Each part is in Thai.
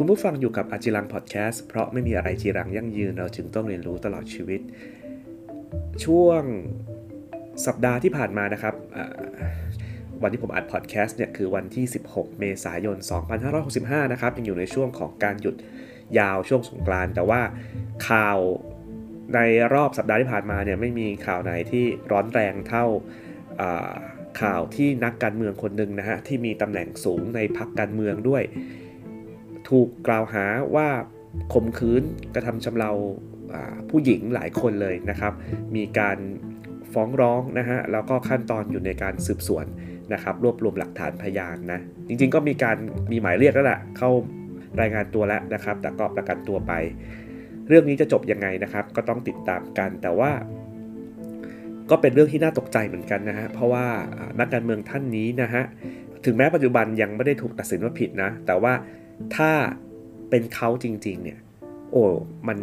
คุณผู้ฟังอยู่กับอาจิรังพอดแคสต์เพราะไม่มีอะไรจีรังยั่งยืนเราจึงต้องเรียนรู้ตลอดชีวิต ช่วงสัปดาห์ที่ผ่านมานะครับวันที่ผมอัดพอดแคสต์เนี่ยคือวันที่ 16 เมษายน 2565 นะครับยังอยู่ในช่วงของการหยุดยาวช่วงสงกรานต์แต่ว่าข่าวในรอบสัปดาห์ที่ผ่านมาเนี่ยไม่มีข่าวไหนที่ร้อนแรงเท่าข่าวที่นักการเมืองคนหนึ่งนะฮะที่มีตำแหน่งสูงในพรรคการเมืองด้วย ถูกกล่าวหาว่าข่มขืนกระทำชำเราผู้หญิงหลายคนเลยนะครับ มีการฟ้องร้องนะฮะแล้วก็ขั้นตอนอยู่ในการสืบสวนนะครับ รวบรวมหลักฐานพยานนะจริงๆก็มีการมีหมายเรียกแล้วแหละเข้ารายงานตัวแล้วนะครับ แต่ก็ประกันตัวไป เรื่องนี้จะจบยังไงนะครับ ก็ต้องติดตามกันแต่ว่า ก็เป็นเรื่องที่น่าตกใจเหมือนกันนะฮะเพราะว่านักการเมืองท่านนี้นะฮะถึงแม้ปัจจุบันยังไม่ได้ถูกตัดสินว่าผิดนะ แต่ว่า ถ้าเป็นเขาจริง ๆ เนี่ย โอ้มัน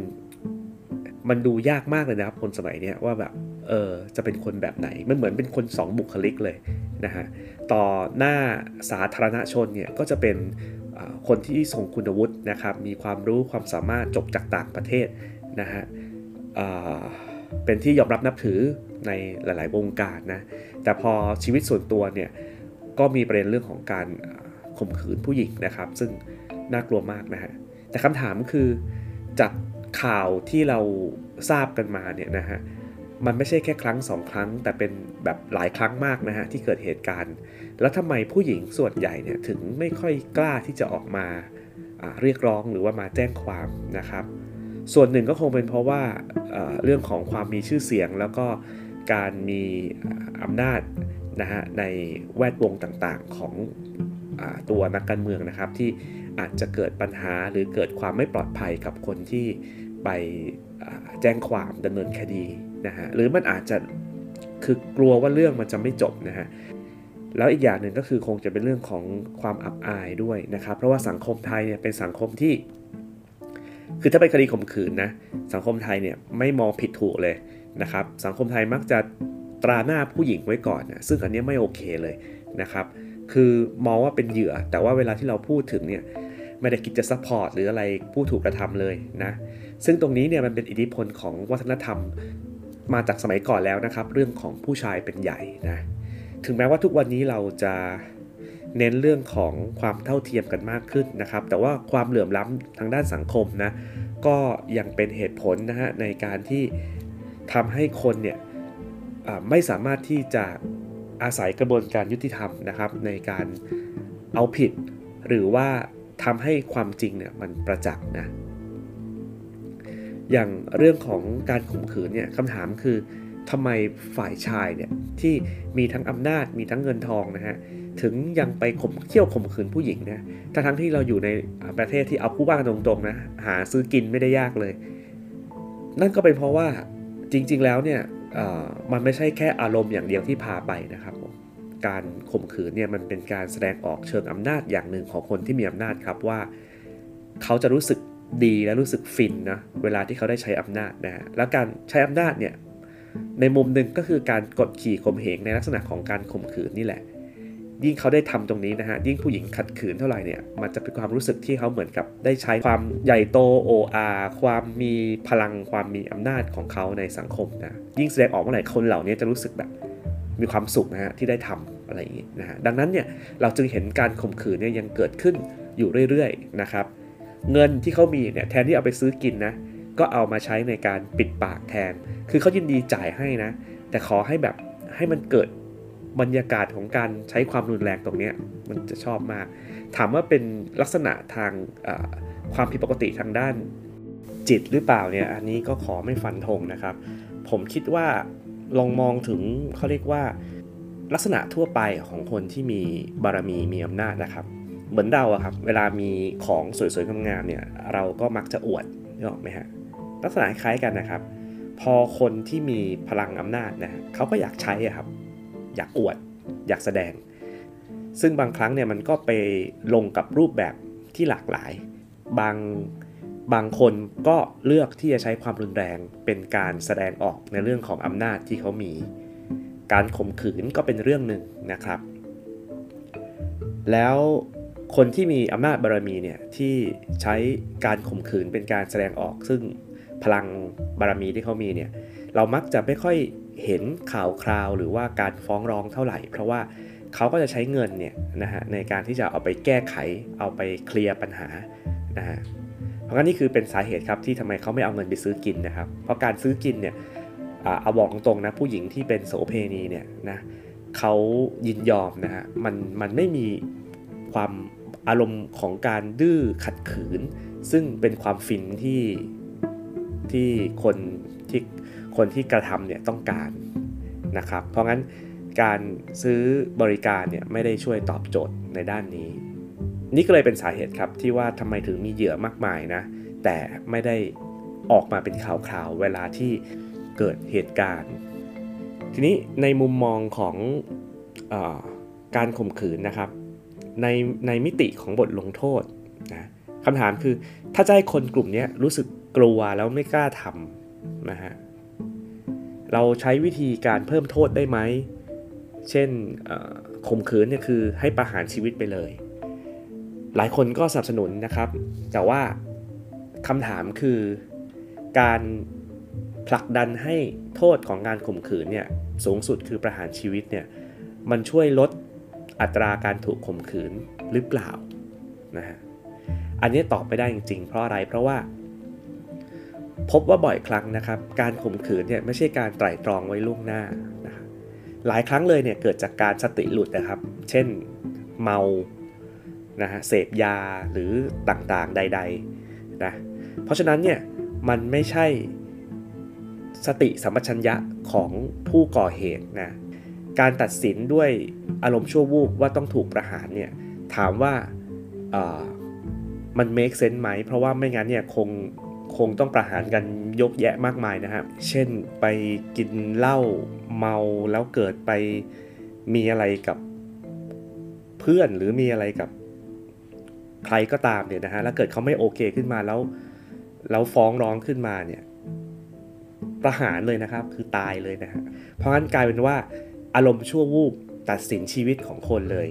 มันดูยากมากเลยนะครับคนสมัยเนี้ว่าแบบเออจะเป็นคนแบบไหนมันเหมือนเป็นคนสองบุคลิกเลยนะฮะต่อหน้าสาธารณชนเนี่ยก็จะเป็นคนที่ทรงคุณวุฒินะครับมีความรู้ความสามารถจบจากต่างประเทศนะฮะเป็นที่ยอมรับนับถือในหลาย ๆ วงการนะแต่พอชีวิตส่วนตัวเนี่ยก็มีประเด็นเรื่องของการข่มขืนผู้หญิงนะครับ ซึ่ง น่ากลัวมากนะฮะแต่คำถามคือจากข่าวที่เราทราบกันมาเนี่ยนะฮะมันไม่ใช่แค่ครั้งสองครั้ง แต่เป็นแบบหลายครั้งมากนะฮะที่เกิดเหตุการณ์ แล้วทำไมผู้หญิงส่วนใหญ่เนี่ยถึงไม่ค่อยกล้าที่จะออกมาเรียกร้องหรือว่ามาแจ้งความนะครับ ส่วนหนึ่งก็คงเป็นเพราะว่าเรื่องของความมีชื่อเสียง แล้วก็การมีอำนาจนะฮะในแวดวงต่างๆของอตัวนักการเมืองนะครับที่ อาจจะเกิดปัญหาหรือเกิดความไม่ปลอดภัยกับคนที่ไปแจ้งความดำเนินคดีนะฮะหรือมันอาจจะคือกลัวว่าเรื่องมันจะไม่จบนะฮะแล้วอีกอย่างหนึ่งก็คือคงจะเป็นเรื่องของความอับอายด้วยนะครับ เพราะว่าสังคมไทยเนี่ยเป็นสังคมที่ คือถ้าเป็นคดีข่มขืนนะสังคมไทยเนี่ยไม่มองผิดถูกเลยนะครับ สังคมไทยมักจะตราหน้าผู้หญิงไว้ก่อนนะซึ่งอันนี้ไม่โอเคเลยนะครับ คือมองว่าเป็นเหยื่อ แต่ว่าเวลาที่เราพูดถึงเนี่ย ไม่ได้คิดจะ support หรืออะไรผู้ถูกกระทำเลยนะ ซึ่งตรงนี้เนี่ยมันเป็นอิทธิพลของวัฒนธรรมมาจากสมัยก่อนแล้วนะครับ เรื่องของผู้ชายเป็นใหญ่นะ ถึงแม้ว่าทุกวันนี้เราจะเน้นเรื่องของความเท่าเทียมกันมากขึ้นนะครับ แต่ว่าความเหลื่อมล้ำทางด้านสังคมนะ ก็ยังเป็นเหตุผลนะฮะในการที่ทำให้คนเนี่ยไม่สามารถที่จะอาศัยกระบวนการยุติธรรมนะครับ ในการเอาผิดหรือว่า ทำให้ความจริงเนี่ยมันประจักษ์นะอย่างเรื่องของการข่มขืนเนี่ยคำถามคือทำไมฝ่ายชายเนี่ยที่มีทั้งอำนาจมีทั้งเงินทองนะฮะถึงยังไปข่มเขี่ยวข่มขืนผู้หญิงนะทั้งทั้งที่เราอยู่ในประเทศที่เอาผู้บ้านตรงๆนะหาซื้อกินไม่ได้ยากเลย นั่นก็เป็นเพราะว่าจริงๆแล้วเนี่ยมันไม่ใช่แค่อารมณ์อย่างเดียวที่พาไปนะครับ การข่มขืนเนี่ยมันเป็นการแสดงออกเชิงอำนาจอย่างหนึ่งของคนที่มีอำนาจครับว่า เขาจะรู้สึกดีและรู้สึกฟินนะเวลาที่เขาได้ใช้อำนาจนะฮะแล้วการใช้อำนาจเนี่ยในมุมหนึ่งก็คือการกดขี่ข่มเหงในลักษณะของการข่มขืนนี่แหละ ยิ่งเขาได้ทำตรงนี้นะฮะยิ่งผู้หญิงขัดขืนเท่าไหร่เนี่ยมันจะเป็นความรู้สึกที่เขาเหมือนกับได้ใช้ความใหญ่โตโออาความมีพลังความมีอำนาจของเขาในสังคมนะยิ่งแสดงออกเมื่อไหร่คนเหล่านี้จะรู้สึกแบบมีความสุขนะฮะที่ได้ทำ อะไรอย่างนี้นะฮะดังนั้นเนี่ยเราจึงเห็นการข่มขืนเนี่ยยังเกิดขึ้นอยู่เรื่อยๆนะครับเงินที่เขามีเนี่ยแทนที่เอาไปซื้อกินนะก็เอามาใช้ในการปิดปากแทน คือเขายินดีจ่ายให้นะ แต่ขอให้แบบให้มันเกิดบรรยากาศของการใช้ความรุนแรงตรงนี้มันจะชอบมาก ถามว่าเป็นลักษณะทางความผิดปกติทางด้านจิตหรือเปล่าเนี่ยอันนี้ก็ขอไม่ฟันธงนะครับ ผมคิดว่าลองมองถึงเขาเรียกว่า ลักษณะทั่วไปของคนที่มีบารมีมีอำนาจนะครับ เหมือนเราอะครับเวลามีของสวยๆงามๆเนี่ยเราก็มักจะอวดนึกออกไหมฮะลักษณะคล้ายกันนะครับ พอคนที่มีพลังอำนาจนะเขาก็อยากใช้อะครับ อยากอวด อยากแสดง ซึ่งบางครั้งเนี่ยมันก็ไปลงกับรูปแบบที่หลากหลาย บางบางคนก็เลือกที่จะใช้ความรุนแรงเป็นการแสดงออกในเรื่องของอำนาจที่เขามี การข่มขืนก็เป็นเรื่องหนึ่งนะครับ แล้วคนที่มีอำนาจบารมีเนี่ยที่ใช้การข่มขืนเป็นการแสดงออก ซึ่งพลังบารมีที่เขามีเนี่ยเรามักจะไม่ค่อยเห็นข่าวคราวหรือว่าการฟ้องร้องเท่าไหร่ เพราะว่าเขาก็จะใช้เงินเนี่ยนะฮะในการที่จะเอาไปแก้ไข เอาไปเคลียร์ปัญหานะฮะเพราะงั้นนี่คือเป็นสาเหตุครับที่ทำไมเขาไม่เอาเงินไปซื้อกินนะครับ เพราะการซื้อกินเนี่ย เอาบอกตรงๆนะผู้หญิงที่เป็นโสเพณีเนี่ยนะเขายินยอมนะฮะมันมันไม่มีความอารมณ์ของการดื้อขัดขืน ซึ่งเป็นความฟินที่ที่คนที่คนที่กระทำเนี่ยต้องการนะครับ เพราะงั้นการซื้อบริการเนี่ยไม่ได้ช่วยตอบโจทย์ในด้านนี้ นี่ก็เลยเป็นสาเหตุครับที่ว่าทำไมถึงมีเหยื่อมากมายนะ แต่ไม่ได้ออกมาเป็นข่าวคราวเวลาที่ เกิดเหตุการณ์ ทีนี้ในมุมมองของอการข่มขืนนะครับ ในในมิติของบทลงโทษนะคำถามคือถ้าจะให้คนกลุ่มนี้รู้สึกกลัวแล้วไม่กล้าทำนะฮะเราใช้วิธีการเพิ่มโทษได้ไหม เช่นข่มขืนเนี่ยคือให้ประหารชีวิตไปเลย หลายคนก็สนับสนุนนะครับ แต่ว่าคำถามคือการ ผลักดันให้โทษของการข่มขืนเนี่ยสูงสุดคือประหารชีวิตเนี่ยมันช่วยลดอัตราการถูกข่มขืนหรือเปล่านะฮะอันนี้ตอบไม่ได้จริงๆ เพราะอะไรเพราะว่า พบว่าบ่อยครั้งนะครับ การข่มขืนเนี่ยไม่ใช่การไตร่ตรองไว้ล่วงหน้านะหลายครั้งเลยเนี่ยเกิดจากการสติหลุดนะครับ เช่นเมานะฮะเสพยาหรือต่างๆใดๆนะเพราะฉะนั้นเนี่ยมันไม่ใช่ สติสัมปชัญญะของผู้ก่อเหตุนะการตัดสินด้วยอารมณ์ชั่ววูบว่าต้องถูกประหารเนี่ยถามว่ามัน make sense ไหม เพราะว่าไม่งั้นเนี่ยคงคงต้องประหารกันยกแยะมากมายนะครับ เช่นไปกินเหล้าเมาแล้วเกิดไปมีอะไรกับเพื่อนหรือมีอะไรกับใครก็ตามเนี่ยนะฮะ แล้วเกิดเขาไม่โอเคขึ้นมาแล้วแล้วฟ้องร้องขึ้นมาเนี่ย ประหารเลยนะครับ คือตายเลยนะฮะเพราะงั้นกลายเป็นว่าอารมณ์ชั่ววูบตัดสินชีวิตของคนเลย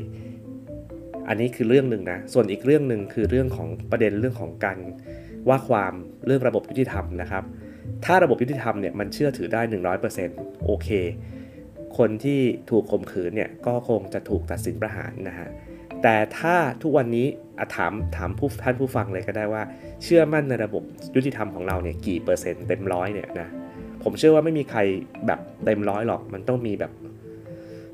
อันนี้คือเรื่องหนึ่งนะ ส่วนอีกเรื่องหนึ่งคือเรื่องของประเด็นเรื่องของการว่าความเรื่องระบบยุติธรรมนะครับ ถ้าระบบยุติธรรมเนี่ยมันเชื่อถือได้ 100%โอเค คนที่ถูกข่มขืนเนี่ยก็คงจะถูกตัดสินประหารนะฮะ แต่ถ้าทุกวันนี้ถามถามผู้ท่านผู้ฟังเลยก็ได้ว่า เชื่อมั่นในระบบยุติธรรมของเราเนี่ยกี่เปอร์เซ็นต์เต็มร้อยเนี่ยนะ ผมเชื่อว่าไม่มีใครแบบเต็มร้อยหรอก มันต้องมีแบบ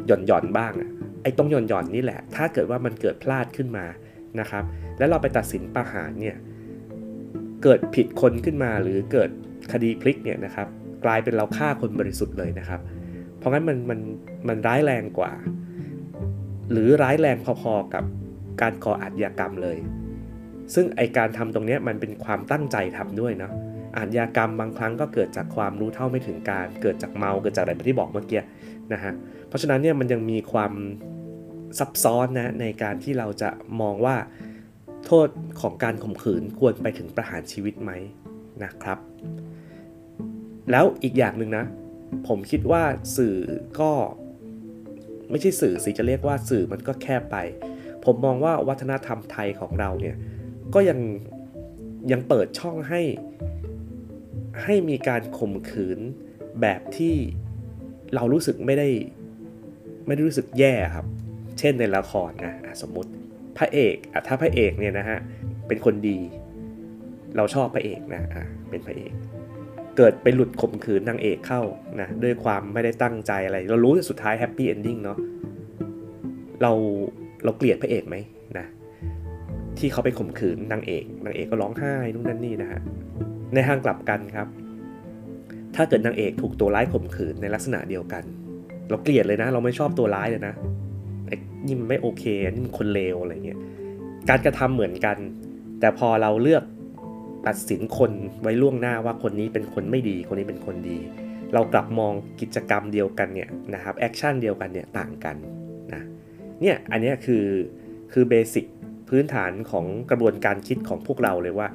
หย่อนหย่อนบ้างอะไอ้ตรงหย่อนหย่อนนี่แหละ ถ้าเกิดว่ามันเกิดพลาดขึ้นมานะครับ แล้วเราไปตัดสินประหารเนี่ย เกิดผิดคนขึ้นมาหรือเกิดคดีพลิกเนี่ยนะครับ กลายเป็นเราฆ่าคนบริสุทธิ์เลยนะครับ เพราะงั้นมันมันมันร้ายแรงกว่า หรือร้ายแรงพอๆกับการก่ออาชญากรรมเลย ซึ่งไอการทำตรงนี้มันเป็นความตั้งใจทำด้วยเนาะ อาชญากรรมบางครั้งก็เกิดจากความรู้เท่าไม่ถึงการ เกิดจากเมาเกิดจากอะไรที่บอกเมื่อกี้นะฮะเพราะฉะนั้นเนี่ยมันยังมีความซับซ้อนนะในการที่เราจะมองว่าโทษของการข่มขืนควรไปถึงประหารชีวิตไหมนะครับ แล้วอีกอย่างหนึ่งนะ ผมคิดว่าสื่อก็ไม่ใช่สื่อสิจะเรียกว่าสื่อมันก็แคบไป ผมมองว่าวัฒนธรรมไทยของเราเนี่ยก็ยังยังเปิดช่องให้ ให้มีการข่มขืนแบบที่เรารู้สึกไม่ได้ไม่ได้รู้สึกแย่ครับ เช่นในละครนะสมมติพระเอกอะถ้าพระเอกเนี่ยนะฮะเป็นคนดี เราชอบพระเอกนะอะเป็นพระเอก เกิดไปหลุดข่มขืนนางเอกเข้านะด้วยความไม่ได้ตั้งใจอะไร เรารู้สุดท้าย happy ending เนาะเราเราเกลียดพระเอกไหมนะที่เขาไปข่มขืนนางเอกนางเอกก็ร้องไห้นู่นนั่นนี่นะฮะ ในทางกลับกันครับ ถ้าเกิดนางเอกถูกตัวร้ายข่มขืนในลักษณะเดียวกัน เราเกลียดเลยนะ เราไม่ชอบตัวร้ายเลยนะนี่มันไม่โอเคนี่มันคนเลวอะไรเงี้ยการกระทำเหมือนกัน แต่พอเราเลือกตัดสินคนไว้ล่วงหน้าว่าคนนี้เป็นคนไม่ดี คนนี้เป็นคนดี เรากลับมองกิจกรรมเดียวกันเนี่ยนะครับ action เดียวกันเนี่ยต่างกันนะเนี่ยอันนี้คือคือเบสิกพื้นฐานของกระบวนการคิดของพวกเราเลยว่า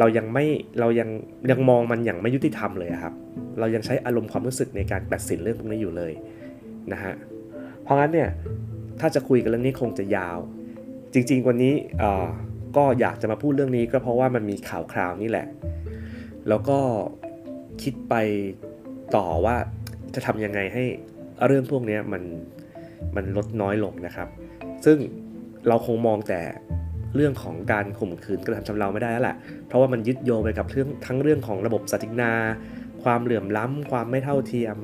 เรายังไม่เรายังยังมองมันอย่างไม่ยุติธรรมเลยครับ เรายังใช้อารมณ์ความรู้สึกในการตัดสินเรื่องพวกนี้อยู่เลยนะฮะเพราะงั้นเนี่ยถ้าจะคุยกันเรื่องนี้คงจะยาว จริง ๆ วันนี้ก็อยากจะมาพูดเรื่องนี้ก็เพราะว่ามันมีข่าวคราวนี่แหละ แล้วก็คิดไปต่อว่าจะทำยังไงให้เรื่องพวกนี้มันมันลดน้อยลงนะครับ ซึ่งเราคงมองแต่ รื่องของการข่มขืนกระทำชำเราไม่ได้แล้วแหละ เพราะว่ามันยึดโยงไปกับเรื่องทั้งเรื่องของระบบสตินา ความเหลื่อมล้ำความไม่เท่าเทียม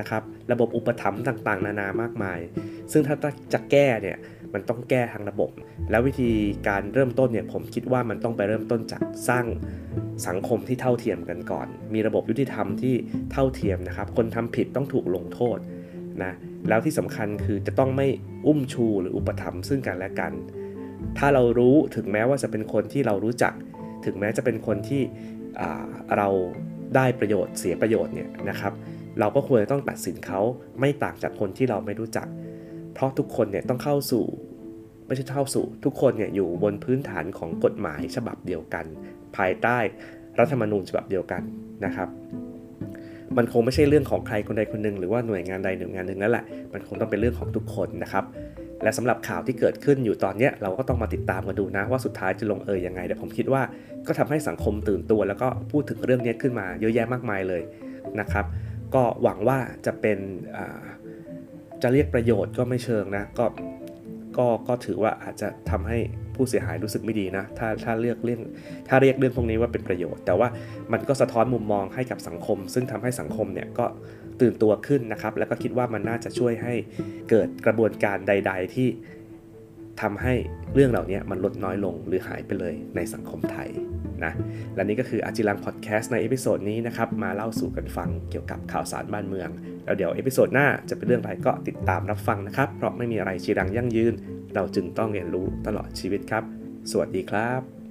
นะครับ ระบบอุปถัมภ์ต่างๆ นานามากมาย ซึ่งถ้าจะแก้เนี่ยมันต้องแก้ทางระบบ แล้ววิธีการเริ่มต้นเนี่ยผมคิดว่ามันต้องไปเริ่มต้นจากสร้างสังคมที่เท่าเทียมกันก่อน มีระบบยุติธรรมที่เท่าเทียมนะครับ คนทำผิดต้องถูกลงโทษนะแล้วที่สำคัญคือจะต้องไม่อุ้มชูหรืออุปถัมภ์ซึ่งกันและกัน ถ้าเรารู้ถึงแม้ว่าจะเป็นคนที่เรารู้จัก ถึงแม้จะเป็นคนที่เราได้ประโยชน์เสียประโยชน์เนี่ยนะครับ เราก็ควรจะต้องตัดสินเขาไม่ต่างจากคนที่เราไม่รู้จัก เพราะทุกคนเนี่ยต้องเข้าสู่ไม่ใช่เข้าสู่ทุกคนเนี่ยอยู่บนพื้นฐานของกฎหมายฉบับเดียวกัน ภายใต้รัฐธรรมนูญฉบับเดียวกันนะครับ มันคงไม่ใช่เรื่องของใครคนใดคนหนึ่งหรือว่าหน่วยงานใดหน่วยงานหนึ่งนั่นแหละ มันคงต้องเป็นเรื่องของทุกคนนะครับ และสำหรับข่าวที่เกิดขึ้นอยู่ตอนนี้เราก็ต้องมาติดตามกันดูนะว่าสุดท้ายจะลงเอยยังไงแต่ผมคิดว่าก็ทำให้สังคมตื่นตัว แล้วก็พูดถึงเรื่องนี้ขึ้นมาเยอะแยะมากมายเลยนะครับ ก็หวังว่าจะเป็นจะเรียกประโยชน์ก็ไม่เชิงนะก็ก็ก็ถือว่าอาจจะทำให้ผู้เสียหายรู้สึกไม่ดีนะถ้าถ้าเลือกเรื่องถ้าเรียกเรื่องพวกนี้ว่าเป็นประโยชน์ แต่ว่ามันก็สะท้อนมุมมองให้กับสังคม ซึ่งทำให้สังคมเนี่ยก็ ตื่นตัวขึ้นนะครับ แล้วก็คิดว่ามันน่าจะช่วยให้เกิดกระบวนการใด ๆ ที่ทำให้เรื่องเหล่านี้มันลดน้อยลงหรือหายไปเลยในสังคมไทยนะ และนี่ก็คืออาจิรังพอดแคสต์ใน episode นี้นะครับ มาเล่าสู่กันฟังเกี่ยวกับข่าวสารบ้านเมือง แล้วเดี๋ยว episode หน้าจะเป็นเรื่องอะไรก็ติดตามรับฟังนะครับ เพราะไม่มีอะไรจีรังยั่งยืน เราจึงต้องเรียนรู้ตลอดชีวิตครับ สวัสดีครับ